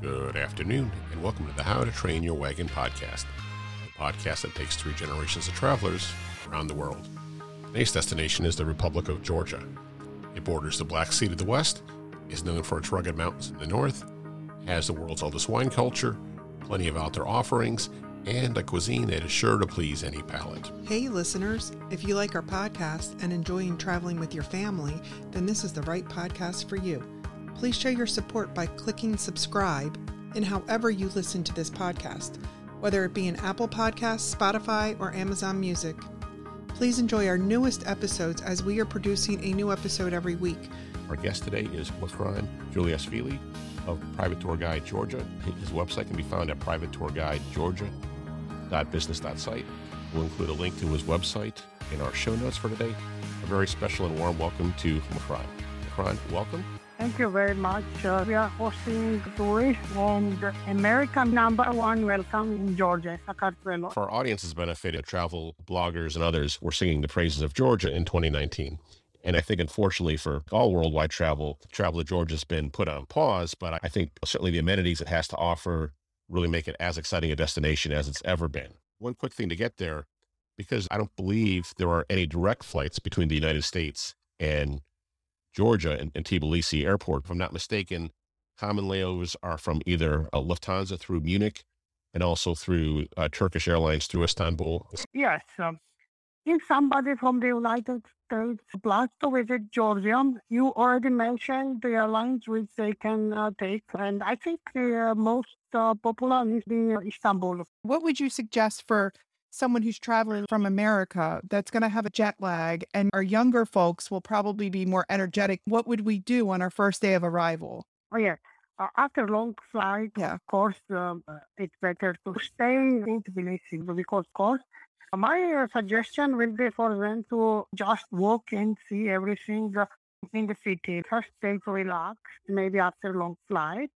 Good afternoon, and welcome to the How to Train Your Wagon podcast, the podcast that takes three generations of travelers around the world. Today's destination is the Republic of Georgia. It borders the Black Sea to the west, is known for its rugged mountains in the north, has the world's oldest wine culture, plenty of outdoor offerings, and a cuisine that is sure to please any palate. Hey, listeners, if you like our podcast and enjoying traveling with your family, then this is the right podcast for you. Please show your support by clicking subscribe in however you listen to this podcast, whether it be in Apple Podcasts, Spotify, or Amazon Music. Please enjoy our newest episodes as we are producing a new episode every week. Our guest today is Muthran Juliasvili of Private Tour Guide Georgia. His website can be found at privatetourguidegeorgia.business.site. We'll include a link to his website in our show notes for today. A very special and warm welcome to Muthran. Welcome. Thank you very much. Uh, we are hosting tourists on the American number one welcome in Georgia, Sakartvelo. For our audience's benefit, travel bloggers and others were singing the praises of Georgia in 2019. And I think, unfortunately, for all worldwide travel, travel to Georgia has been put on pause. But I think certainly the amenities it has to offer really make it as exciting a destination as it's ever been. One quick thing to get there, because I don't believe there are any direct flights between the United States and Georgia and, and Tbilisi Airport. If I'm not mistaken, common layovers are from either uh, Lufthansa through Munich and also through uh, Turkish Airlines through Istanbul. Yes. Um, if somebody from the United States plans to visit Georgia, you already mentioned the airlines which they can uh, take. And I think the uh, most uh, popular is the Istanbul. What would you suggest for someone who's traveling from America that's going to have a jet lag and our younger folks will probably be more energetic. What would we do on our first day of arrival? Oh, yeah. Uh, after long flight, yeah. of course, um, uh, it's better to stay in Tbilisi because, of course, my suggestion will be for them to just walk and see everything in the city. First day to relax, maybe after long flight.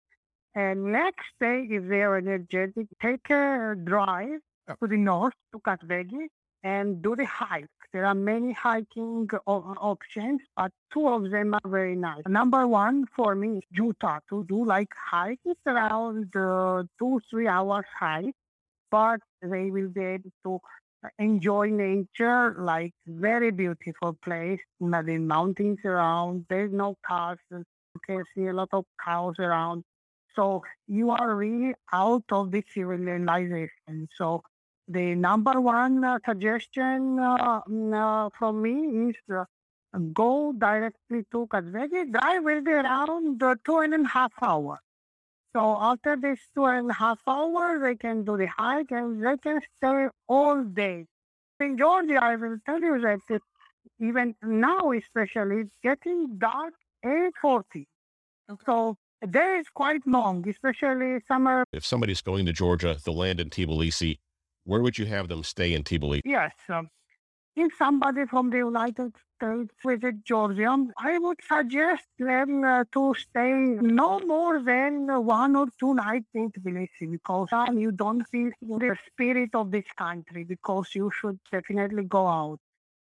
And next day, if they're energetic, take a drive to the north to Kazbegi and do the hike. There are many hiking options, but two of them are very nice. Number one for me is Juta to do like hike. It's around uh, two, three hours hike, but they will be able to enjoy nature, like very beautiful place. The mountains around, there's no cars. You can see a lot of cows around. So you are really out of the civilization. So the number one uh, suggestion uh, mm, uh, from me is uh, go directly to Kazbegi. Drive will be around uh, two and a half hours. So after this two and a half hours, they can do the hike and they can stay all day. In Georgia, I will tell you that it, even now, especially, it's getting dark 8.40. So the day is quite long, especially summer. If somebody's going to Georgia, the land in Tbilisi, where would you have them stay in Tbilisi? Yes. Um, if somebody from the United States visit Georgia, I would suggest them uh, to stay no more than one or two nights in Tbilisi because um, you don't feel the spirit of this country because you should definitely go out.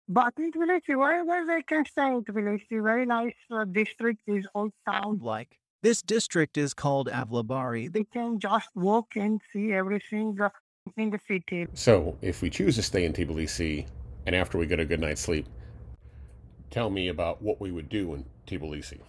But in Tbilisi, wherever they can stay in Tbilisi, very nice uh, district is Old Town. Like this district is called Avlabari. They can just walk and see everything. Uh, in the city. So, if we choose to stay in Tbilisi and after we get a good night's sleep, tell me about what we would do in Tbilisi.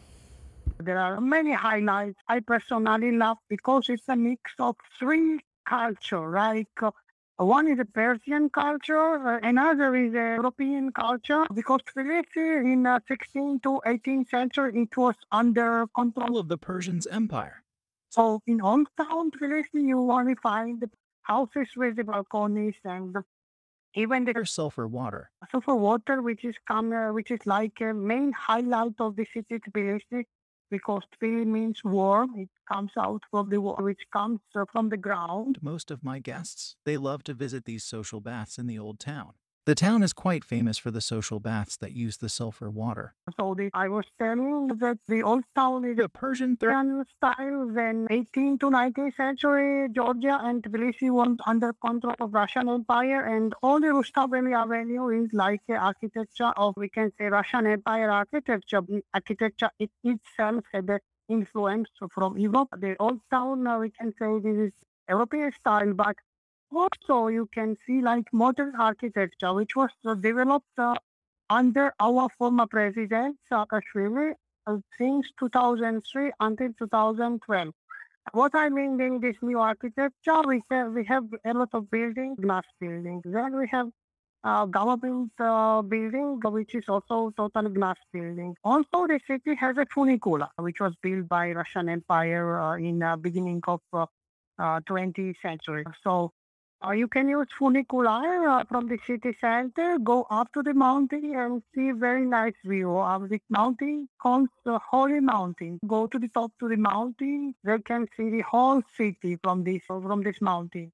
There are many highlights I personally love because it's a mix of three culture, right? Uh, one is a Persian culture, uh, another is a European culture, because Tbilisi in the 16th to 18th century, it was under control of the Persian Empire. So in Old Town Tbilisi, you only find houses with the balconies and even the sulfur water. Sulfur water, which is come, uh, which is like a main highlight of the city Tbilisi, because Tbilisi means warm. It comes out from the water, which comes uh, from the ground. Most of my guests, they love to visit these social baths in the old town. The town is quite famous for the social baths that use the sulfur water. So the, I was telling that the old town is a Persian style. Then 18th to 19th century, Georgia and Tbilisi was under control of Russian Empire, and all the Rustaveli Avenue is like the architecture of we can say Russian Empire architecture. Architecture it itself had a influence from Europe. The old town, uh, we can say this is European style, but also you can see like modern architecture, which was uh, developed uh, under our former president, Saakashvili, uh, since 2003 until 2012. What I mean in this new architecture, we have, we have a lot of buildings, glass buildings. Then we have uh, government uh, building, which is also total glass building. Also, the city has a funicular, which was built by Russian Empire uh, in the beginning of uh, 20th century. So uh, you can use funicular uh, from the city center, go up to the mountain and see very nice view of the mountain called the Holy Mountain. Go to the top to the mountain, they can see the whole city from this from this mountain.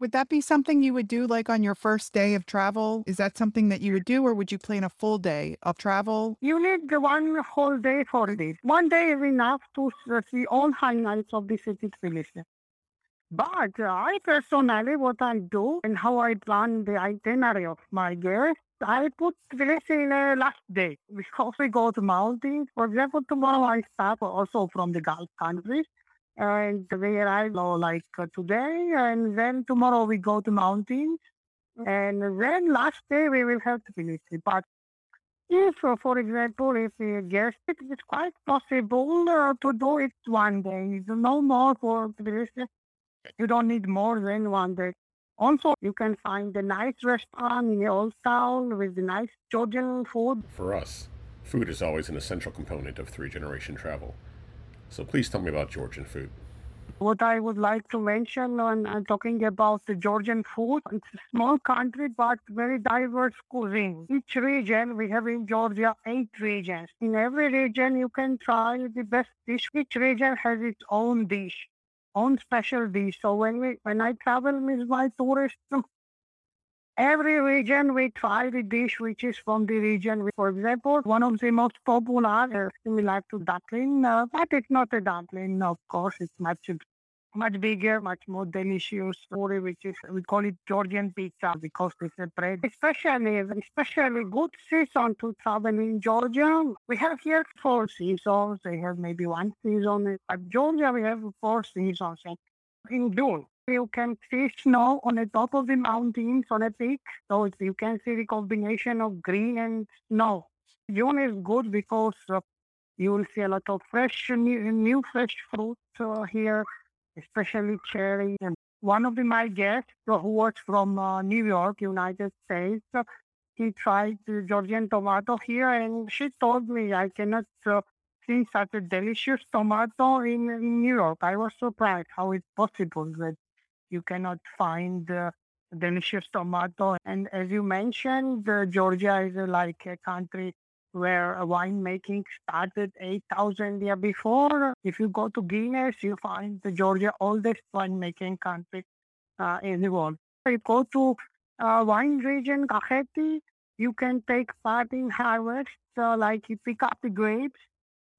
Would that be something you would do like on your first day of travel? Is that something that you would do, or would you plan a full day of travel? You need the one whole day for this. One day is enough to see all highlights of the city Tbilisi. But I personally, what I do and how I plan the itinerary of my guests, I put this in last day because we go to mountains. For example, tomorrow I start also from the Gulf countries and we arrive like uh, today and then tomorrow we go to mountains and then last day we will have to finish it. But if, uh, for example, if a guest, it is quite possible uh, to do it one day. No more for Tbilisi you don't need more than one day. Also, you can find a nice restaurant in the old town with nice Georgian food. For us, food is always an essential component of three generation travel. So please tell me about Georgian food. What I would like to mention when I'm talking about the Georgian food, it's a small country but very diverse cuisine. Each region, we have in Georgia eight regions. In every region, you can try the best dish. Each region has its own dish own special dish. So when we when I travel with my tourists, every region we try the dish which is from the region. For example, one of the most popular, uh, similar to dumpling, uh, but it's not a dumpling, of course, it's much much bigger, much more delicious story, which is we call it Georgian pizza because it's a bread. Especially, especially good season to travel in Georgia. We have here four seasons. They have maybe one season. But Georgia, we have four seasons. In June, you can see snow on the top of the mountains on a peak. So you can see the combination of green and snow. June is good because uh, you will see a lot of fresh, new, new fresh fruit uh, here especially cherry. And one of the, my guests who was from uh, New York, United States, uh, he tried Georgian tomato here, and she told me I cannot uh, see such a delicious tomato in, in, New York. I was surprised how it's possible that you cannot find uh, delicious tomato. And as you mentioned, Georgia is like a country where winemaking started 8,000 years before. If you go to Guinness, you find the Georgia oldest winemaking country uh, in the world. If you go to uh, wine region, Kakheti, you can take part in harvest, uh, like you pick up the grapes.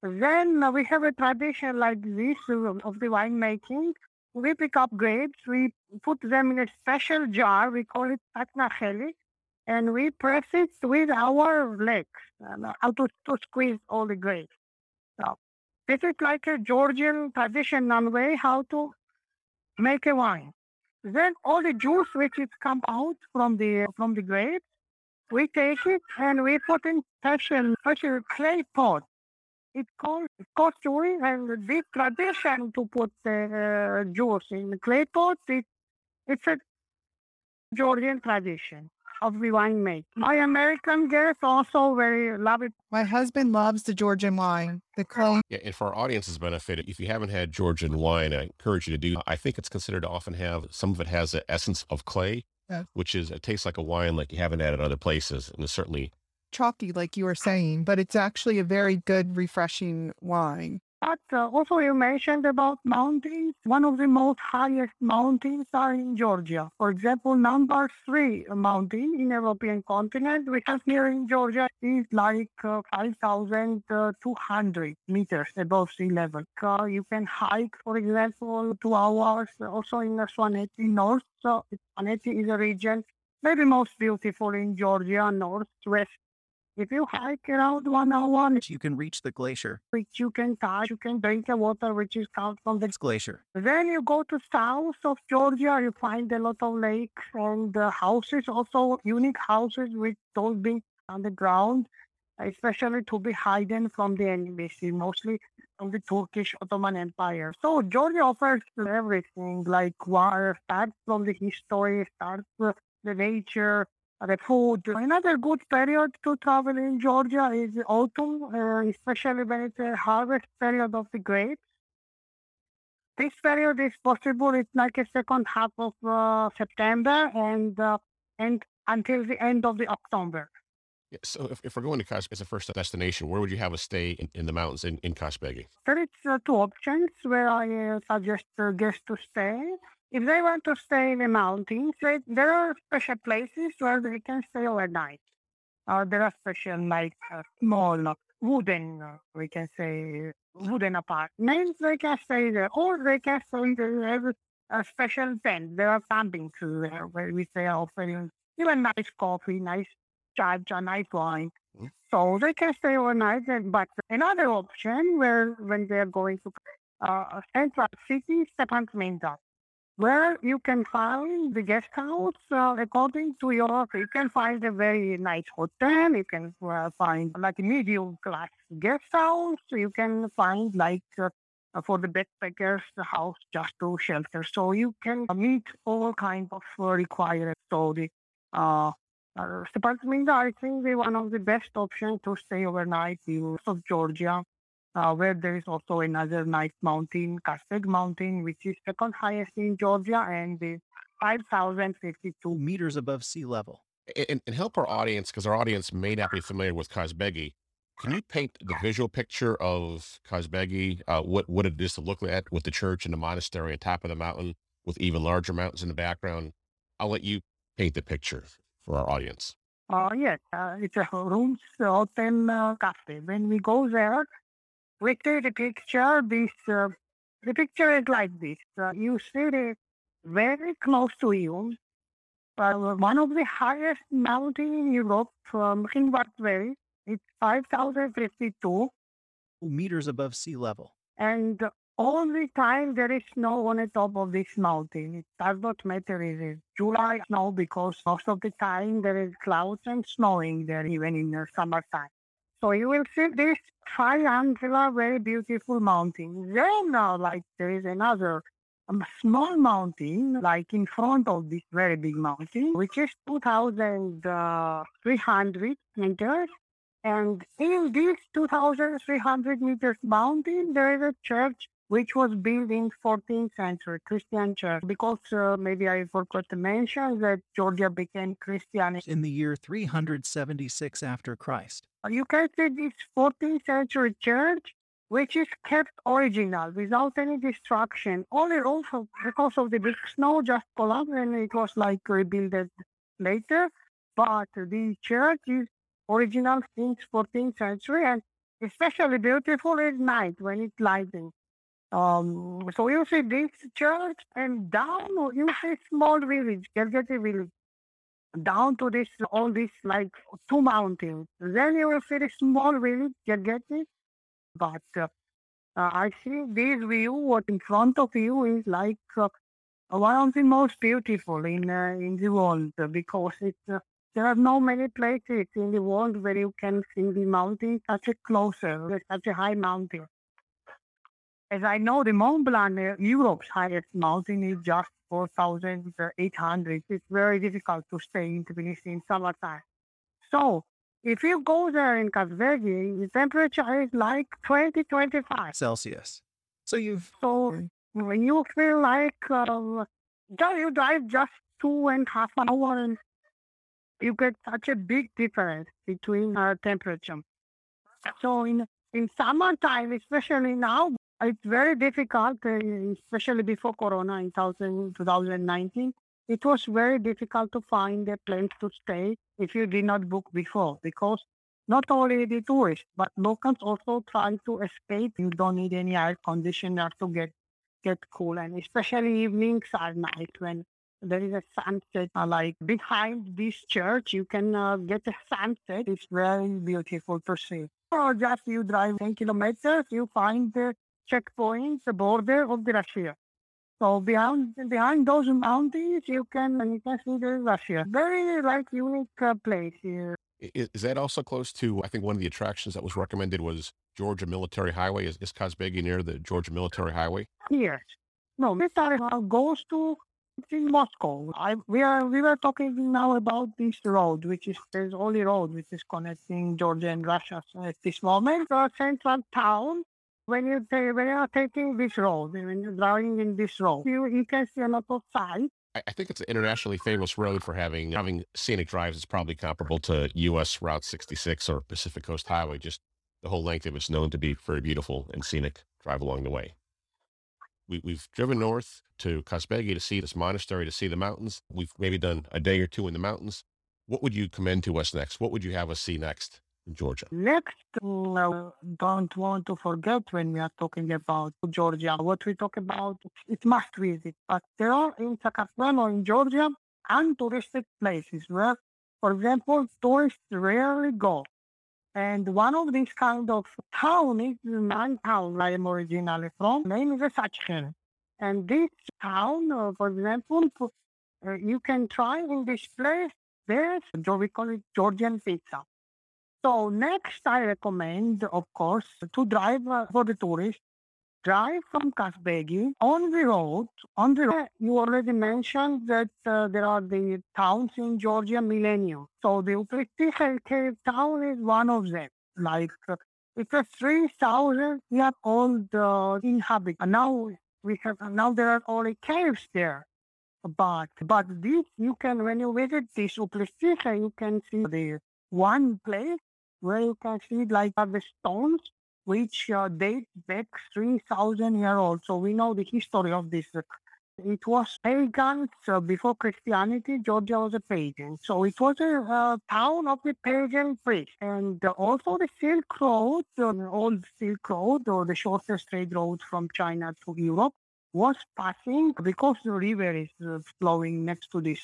Then uh, we have a tradition like this of the winemaking. We pick up grapes, we put them in a special jar, we call it patnacheli, and we press it with our legs uh, how to, to squeeze all the grapes. So this is like a Georgian traditional way how to make a wine. Then all the juice which is come out from the from the grapes, we take it and we put in special special clay pot. It's called kosturi, and this tradition to put the uh, juice in clay pot, it, it's a Georgian tradition of the wine make. Mm. My American guests also very love it. My husband loves the Georgian wine, the clone. Yeah, and for our audience's benefit, if you haven't had Georgian wine, I encourage you to do. I think it's considered to often have some of it has the essence of clay, yeah. which is it tastes like a wine like you haven't had at other places, and it's certainly chalky, like you were saying, but it's actually a very good, refreshing wine. But uh, also you mentioned about mountains. One of the most highest mountains are in Georgia. For example, number three mountain in European continent we have here in Georgia is like uh, 5,200 meters above sea level. Uh, you can hike, for example, two hours also in the Svaneti North. So Svaneti is a region maybe most beautiful in Georgia, northwest If you hike around one hour, You can reach the glacier. which you can touch, you can drink the water which is comes from the glacier. Then you go to south of Georgia, you find a lot of lakes and the houses, also unique houses with those being underground, especially to be hidden from the enemy, see, mostly from the Turkish Ottoman Empire. So Georgia offers everything, like water, starts from the history, starts with the nature, the food. Another good period to travel in Georgia is autumn, uh, especially when it's a harvest period of the grapes. This period is possible. It's like a second half of uh, September and uh, and until the end of the October. Yeah, so if, if we're going to Kos as a first destination, where would you have us stay in, in the mountains in, in Kazbegi? There is uh, two options where I uh, suggest uh, guests to stay. If they want to stay in the mountains, they, there are special places where they can stay overnight. Uh, there are special like uh, small uh, wooden, uh, we can say wooden apartments. They can stay there, or they can stay there. There is a special tent. There are camping too there where we say offering even nice coffee, nice chai, nice wine. Mm. So they can stay overnight. and- But another option where when they're going to uh, central city, Stepantsminda, where you can find the guest house uh, according to your. You can find a very nice hotel. You can uh, find like a medium class guest house. You can find like. Uh, for the backpackers, the house just to shelter. So you can meet all kinds of uh, requirements. So the uh, uh, I think, is one of the best options to stay overnight in of Georgia, uh, where there is also another nice mountain, Kazbek Mountain, which is second highest in Georgia and is 5,052 Meters above sea level. And, and help our audience, because our audience may not be familiar with Kazbegi. Can you paint the visual picture of Kazbegi, uh, what, what it is to look at with the church and the monastery on top of the mountain, with even larger mountains in the background? I'll let you paint the picture for our audience. Uh, yes, uh, it's a rooms hotel uh, cafe. When we go there, we take the picture. This uh, the picture is like this. Uh, you see it very close to you. Uh, one of the highest mountain in Europe, from Hinward Valley. It's 5,052. Meters above sea level. And all the time there is snow on the top of this mountain. It does not matter if it's July snow because most of the time there is clouds and snowing there even in the summertime. So you will see this triangular, very beautiful mountain. Then now, like there is another um, small mountain, like in front of this very big mountain, which is 2,300 meters. And in this 2,300 meters mountain, there is a church which was built in 14th century, Christian church. Because uh, maybe I forgot to mention that Georgia became Christian. In the year 376 after Christ. You can see this 14th century church, which is kept original without any destruction. Only also because of the big snow just collapsed and it was like rebuilt later. But the church is original since 14th century and especially beautiful at night when it's lighting. Um, so you see this church and down you see small village, Gergeti village, down to this all this like two mountains. Then you will see the small village, Gergeti. But uh, I see this view, what in front of you is like uh, one of the most beautiful in uh, in the world because it's uh, there are no many places in the world where you can see the mountain such a closer, such a high mountain. As I know, the Mont Blanc, uh, Europe's highest mountain, is just 4,800. It's very difficult to stay in Tbilisi in summertime. So, if you go there in Kazbegi, the temperature is like 20, 25. Celsius. So you've So, when you feel like uh, you drive just two and a half an hour and you get such a big difference between uh, temperature. So in in summertime, especially now, it's very difficult, uh, especially before Corona in 2000, 2019. It was very difficult to find a place to stay if you did not book before because not only the tourists, but locals also try to escape. You don't need any air conditioner to get get cool, and especially evenings are night when there is a sunset uh, like behind this church. You can uh, get a sunset. It's very beautiful to see. Or just you drive 10 kilometers, you find the checkpoint, the border of the Russia. So behind behind those mountains, you can you can see the Russia. Very like unique uh, place here. Is, is that also close to? I think one of the attractions that was recommended was Georgia Military Highway. Is, is Kazbegi near the Georgia Military Highway? Yes. no, this area goes to in Moscow. I we are we were talking now about this road, which is the only road which is connecting Georgia and Russia at this moment. The central town when you ta- when you are taking this road, when you're driving in this road, you, you can see a lot of sights. I, think it's an internationally famous road for having having scenic drives. It's probably comparable to U.S. Route 66 or Pacific Coast Highway. Just the whole length of it's known to be very beautiful and scenic drive along the way. We, we've driven north to Kazbegi to see this monastery, to see the mountains. We've maybe done a day or two in the mountains. What would you commend to us next? What would you have us see next Georgia? Next, uh, don't want to forget when we are talking about Georgia, what we talk about, it must visit. But there are in Sakartvelo, in Georgia, untouristic places where, for example, tourists rarely go. And one of these kind of town is my town I am originally from. Name is Sachkhere. And this town, uh, for example, uh, you can try in this place, there's, we call it Georgian pizza. So next, I recommend, of course, to drive uh, for the tourists. Drive from Kazbegi on the road. On the road, you already mentioned that uh, there are the towns in Georgia, Millennium. So the Uplitsy town is one of them. Like uh, it's a 3,000 year old uh, inhabit. And now we have now there are only caves there. But but this you can when you visit this Uplitsy, you can see the one place where you can see like the stones which uh, date back 3,000 years old. So we know the history of this. It was pagans uh, before Christianity. Georgia was a pagan. So it was a uh, town of the pagan priests. And uh, also the Silk Road, the old Silk Road, or the shortest trade road from China to Europe, was passing because the river is uh, flowing next to this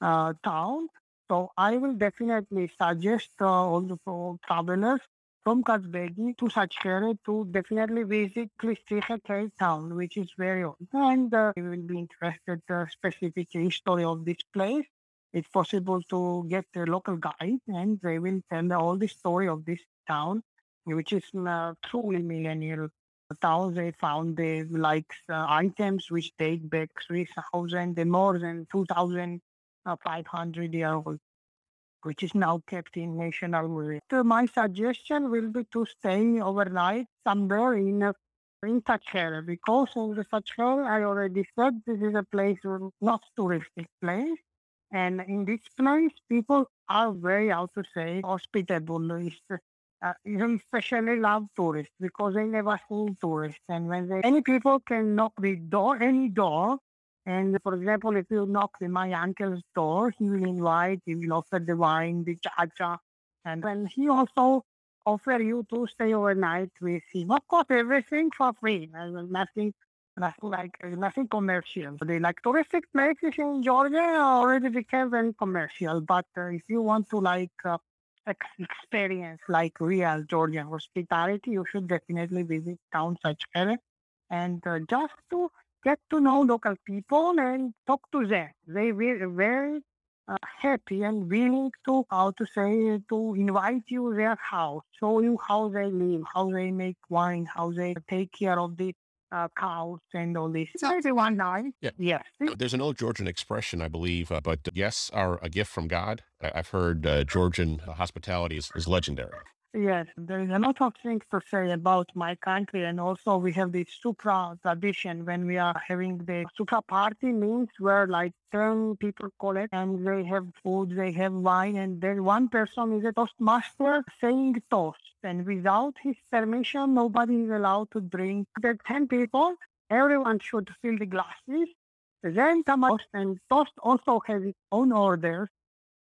uh, town. So I will definitely suggest uh, all the travelers from Kazbegi to Sachkhere to definitely visit Klistriche town, which is very old. And uh, you will be interested in the specific history of this place. It's possible to get a local guide and they will tell all the story of this town, which is uh, truly millennial town. They found the like uh, items which date back 3,000 and more than 2,500 years old which is now kept in National Museum. So my suggestion will be to stay overnight somewhere in a, in Sachkhere because in the Sachkhere, I already said this is a place, not touristic place. And in this place, people are very, how to say, hospitable. It's, uh, especially love tourists because they never see tourists. And when they, any people can knock the door, any door, and for example, if you knock on my uncle's door, he will invite, he will offer the wine, the cha-cha. And then he also offer you to stay overnight with him. Of course, everything for free. Nothing, nothing like nothing commercial. The like touristic places in Georgia already became very commercial. But uh, if you want to like uh, experience like real Georgian hospitality, you should definitely visit towns such as and uh, just to get to know local people and talk to them. They were very uh, happy and willing to, how to say, to invite you their house, show you how they live, how they make wine, how they take care of the uh, cows and all this. So everyone nice. Yeah. Yes. There's an old Georgian expression, I believe, uh, but yes are a gift from God. I- have heard uh, Georgian hospitality is, is legendary. Yes, there is a lot of things to say about my country, and also we have this supra tradition when we are having the supra party means where like 10 people collect and they have food, they have wine, and then one person is a toastmaster saying toast. And without his permission, nobody is allowed to drink. There are 10 people, everyone should fill the glasses. Then come toast, and toast also has its own orders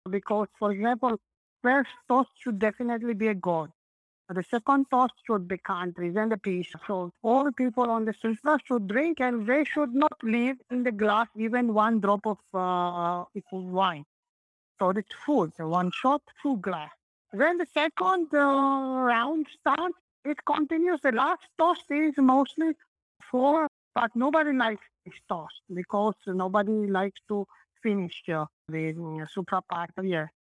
because, for example, first toast should definitely be a god. The second toast should be countries and the peace. So all people on the street should drink and they should not leave in the glass even one drop of uh, wine. So it's food, one shot, two glass. When the second uh, round starts, it continues. The last toast is mostly for, but nobody likes this toast because nobody likes to finish uh, the uh, supra part here.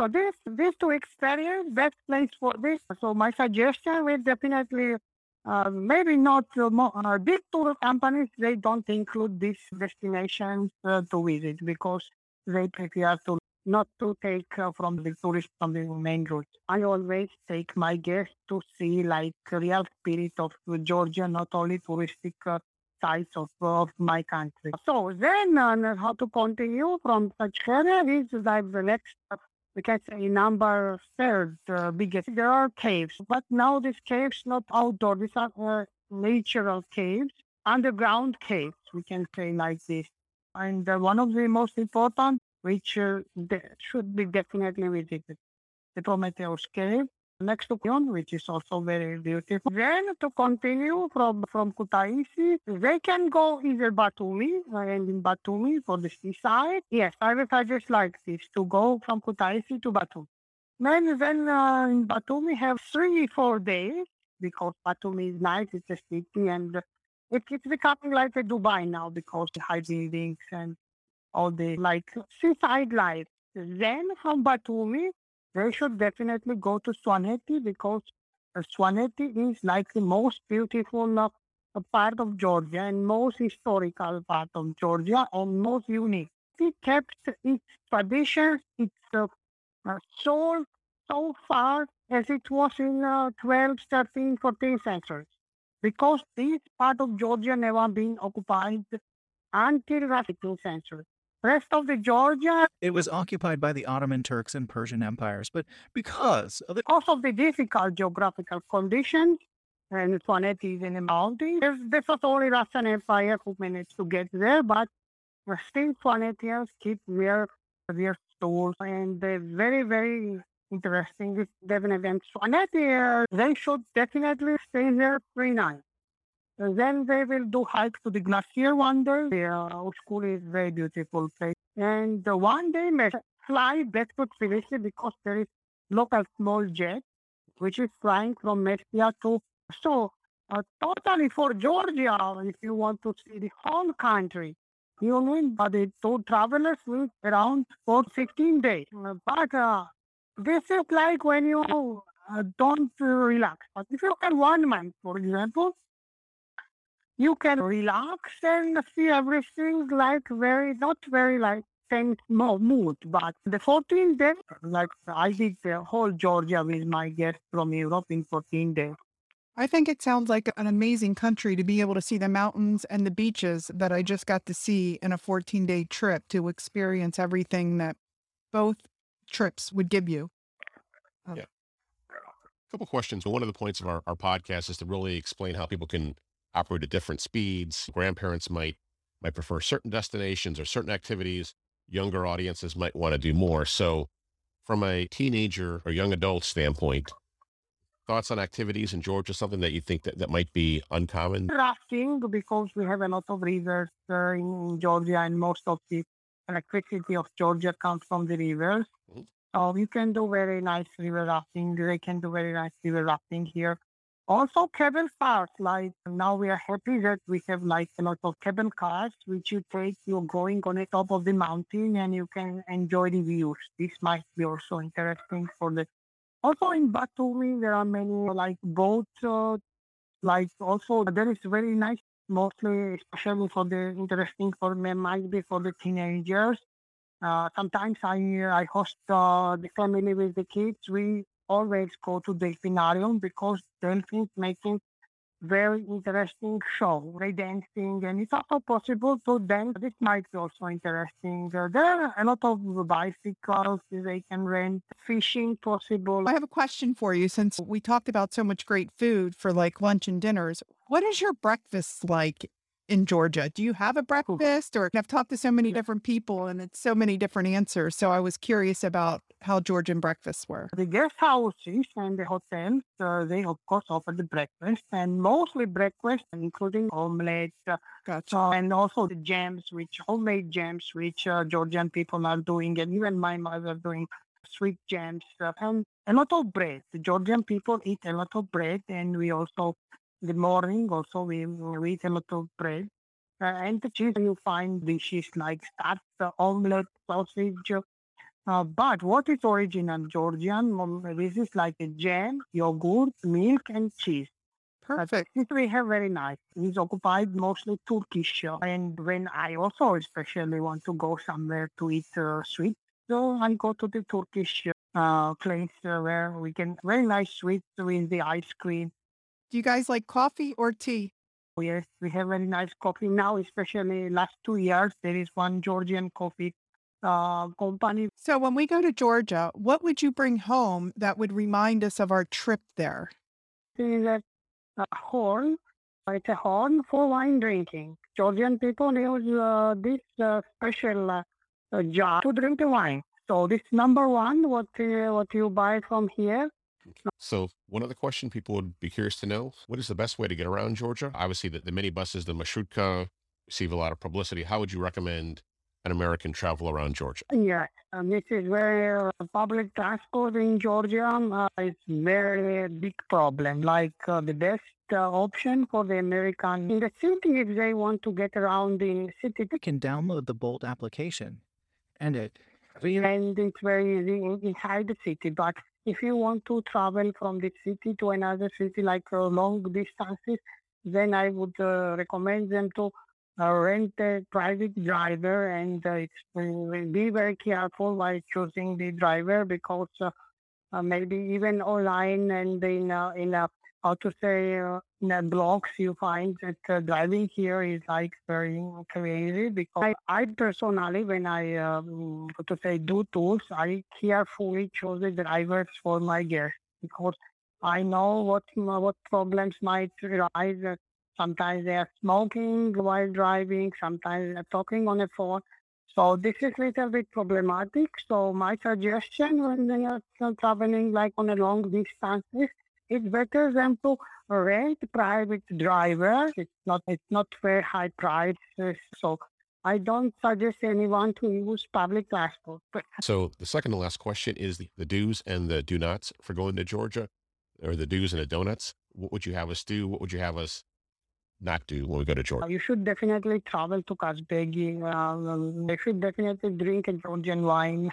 So this this to experience best place for this. So my suggestion will definitely uh, maybe not uh, more, uh, big tour companies. They don't include these destinations uh, to visit because they prefer to not to take uh, from the tourist from the main route. I always take my guests to see like real spirit of Georgia, not only touristic uh, sites of, of my country. So then uh, how to continue from such area is like the next can say number third uh, biggest. There are caves, but now these caves not outdoor. These are natural caves, underground caves. We can say like this. And uh, one of the most important, which uh, should be definitely visited, the Prometheus cave next to which is also very beautiful. Then to continue from, from Kutaisi, they can go either Batumi and in Batumi for the seaside. Yes, I would suggest like this to go from Kutaisi to Batumi. Then, then uh, in Batumi have three, four days because Batumi is nice, it's a city and it, it's becoming like a Dubai now because the high buildings and all the like seaside life. Then from Batumi, they should definitely go to Svaneti because uh, is like the most beautiful uh, part of Georgia and most historical part of Georgia and most unique. It kept its traditions, its uh, uh, soul so far as it was in uh, 12th, 13th, 14th centuries. Because this part of Georgia never been occupied until the 15th century. Rest of the Georgia. It was occupied by the Ottoman Turks and Persian empires, but because of the because of the difficult geographical conditions, and Svaneti is in the mountains. This was only Russian Empire who managed to get there, but still Swanetians keep their their stores, and they're very very interesting. Definitely and Svaneti, uh, they should definitely stay there three nights. Then they will do hike to the Glacier Wonder. The uh, school is very beautiful place. And uh, one day may fly back to Tbilisi because there is local small jet which is flying from Mestia to. So uh, totally for Georgia, if you want to see the whole country, you need but the two travelers will around for 15 days. Uh, but uh, this is like when you uh, don't relax. But if you have one month, for example, you can relax and see everything like very, not very like same mood, but the 14 days, like I did the whole Georgia with my guests from Europe in 14 days. I think it sounds like an amazing country to be able to see the mountains and the beaches that I just got to see in a 14 day trip to experience everything that both trips would give you. Yeah. A couple questions. One of the points of our, our podcast is to really explain how people can operate at different speeds. Grandparents might might prefer certain destinations or certain activities. Younger audiences might want to do more. So, from a teenager or young adult standpoint, thoughts on activities in Georgia, something that you think that, that might be uncommon? Rafting, because we have a lot of rivers uh, in Georgia, and most of the electricity of Georgia comes from the rivers. Mm-hmm. So you can do very nice river rafting. They can do very nice river rafting here. Also cable cars, like now we are happy that we have like a lot of cable cars, which you take, you're going on the top of the mountain and you can enjoy the views. This might be also interesting for the, also in Batumi, there are many like boats, uh, like also there is very nice, mostly, especially for the interesting for me, might be for the teenagers. Uh, sometimes I I host uh, the family with the kids. We always go to Delfinarium because dolphins making very interesting show, they dancing, and it's also possible to dance. This might be also interesting. Uh, there are a lot of bicycles they can rent, fishing possible. I have a question for you since we talked about so much great food for like lunch and dinners. What is your breakfast like in Georgia? Do you have a breakfast? Or I've talked to so many different people and it's so many different answers. So I was curious about how Georgian breakfasts were. The guest houses and the hotels, uh, they of course offer the breakfast and mostly breakfast, including omelette, uh, Gotcha. uh, and also the jams, which homemade jams, which uh, Georgian people are doing, and even my mother doing sweet jams, uh, and a lot of bread. The Georgian people eat a lot of bread, and we also, the morning, also we, we eat a lot of bread. Uh, and the cheese, you find dishes like that, uh, omelette, sausage. Uh, but what is original Georgian? This is like a jam, yogurt, milk, and cheese. Perfect. This we have very nice. It's occupied mostly Turkish. uh, And when I also especially want to go somewhere to eat uh, sweet, so I go to the Turkish uh, place uh, where we can very nice sweets with the ice cream. Do you guys like coffee or tea? Oh, Yes, we have very nice coffee now, especially last two years. There is one Georgian coffee uh, company. So when we go to Georgia, what would you bring home that would remind us of our trip there? It is a, a horn. It's a horn for wine drinking. Georgian people use uh, this uh, special uh, jar to drink the wine. So this number one, what uh, what you buy from here. So, one other question people would be curious to know what is the best way to get around Georgia? Obviously, the, the mini buses, the marshrutka, receive a lot of publicity. How would you recommend an American travel around Georgia? Yes, and this is where uh, public transport in Georgia uh, is very big problem. Like uh, the best uh, option for the American in the city, if they want to get around in city, You can download the Bolt application and it and it's very easy in- inside the city. But if you want to travel from the city to another city, like uh, long distances, then I would uh, recommend them to uh, rent a private driver and uh, uh, be very careful while choosing the driver because uh, maybe even online and in in uh, how to say uh, the blogs you find that uh, driving here is like very crazy because I, I personally when I um, how to say do tours I carefully choose the drivers for my guests because I know what what problems might arise. Sometimes they are smoking while driving. Sometimes they're talking on the phone. So this is a little bit problematic. So my suggestion when they are traveling like on a long distances, it's better than to rent private drivers. It's not it's not very high price. uh, So I don't suggest anyone to use public transport. So, the second to last question is the, the do's and the do nots for going to Georgia, or the do's and the donuts. What would you have us do? What would you have us not do when we go to Georgia? you should definitely travel to Kazbegi. Um, you should definitely drink a Georgian wine.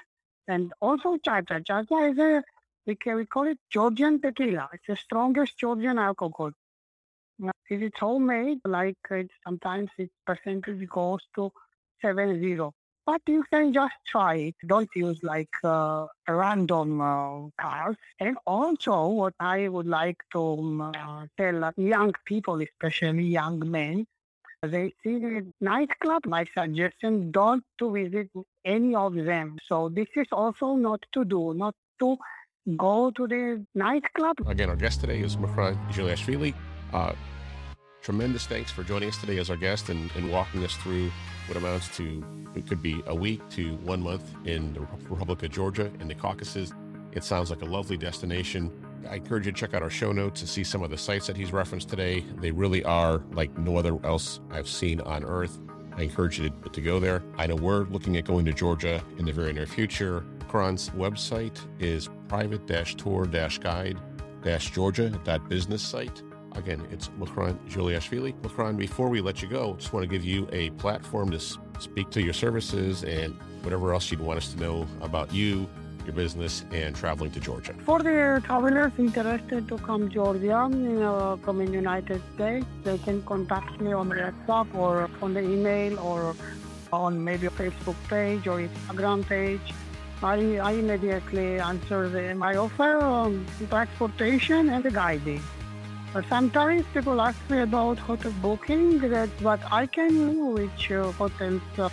And also chacha. Chacha is a, we, we call it Georgian tequila. It's the strongest Georgian alcohol. Now, It is homemade, like it, sometimes its percentage goes to 7-0. But you can just try it. Don't use like uh, random uh, cars. And also, what I would like to um, uh, tell uh, young people, especially young men, they see the nightclub. My suggestion: don't to visit any of them. So this is also not to do, not to go to the nightclub. Again, our guest today is Mukran Juliashvili. Uh, tremendous thanks for joining us today as our guest and, and walking us through what amounts to it could be a week to one month in the Republic of Georgia in the Caucasus. It sounds like a lovely destination. I encourage you to check out our show notes and see some of the sites that he's referenced today. They really are like no other else I've seen on earth. I encourage you to, to go there. I know we're looking at going to Georgia in the very near future. Kron's website is private-tour-guide-georgia.business site. Again, it's Makran Juliashvili. Makran, before we let you go, just want to give you a platform to speak to your services and whatever else you'd want us to know about you, your business, and traveling to Georgia. For the travelers interested to come Georgia you know, from the United States, they can contact me on the WhatsApp or on the email or on maybe a Facebook page or Instagram page. I, I immediately answer. I offer um, transportation and guiding. Uh, Sometimes people ask me about hotel booking, that what I can do, which uh, hotels uh,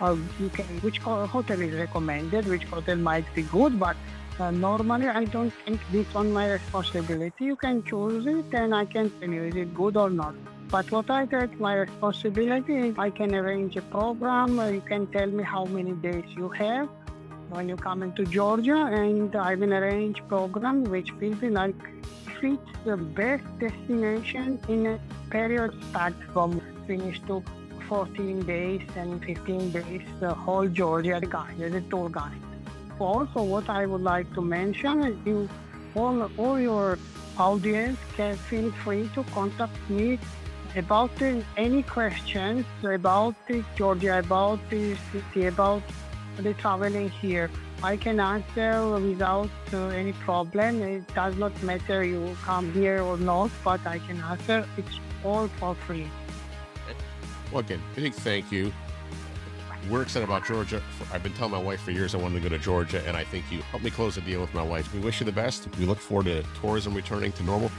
uh, can, which hotel is recommended, which hotel might be good, but uh, normally I don't think this on my responsibility. You can choose it and I can tell you is it good or not. But what I take my responsibility, is I can arrange a program. You can tell me how many days you have when you come into Georgia, and I will arrange program which will be like fit the best destination in a period start from finish to 14 days and 15 days, the whole Georgia guide, the tour guide. Also, what I would like to mention is you, all, all your audience can feel free to contact me about any questions about Georgia, about the city, about the traveling here. I can answer without uh, any problem. It does not matter you come here or not, but I can answer. It's all for free. Well, again, big thank you. We're excited about Georgia. I've been telling my wife for years I wanted to go to Georgia, and I think you helped me close the deal with my wife. We wish you the best. We look forward to tourism returning to normal.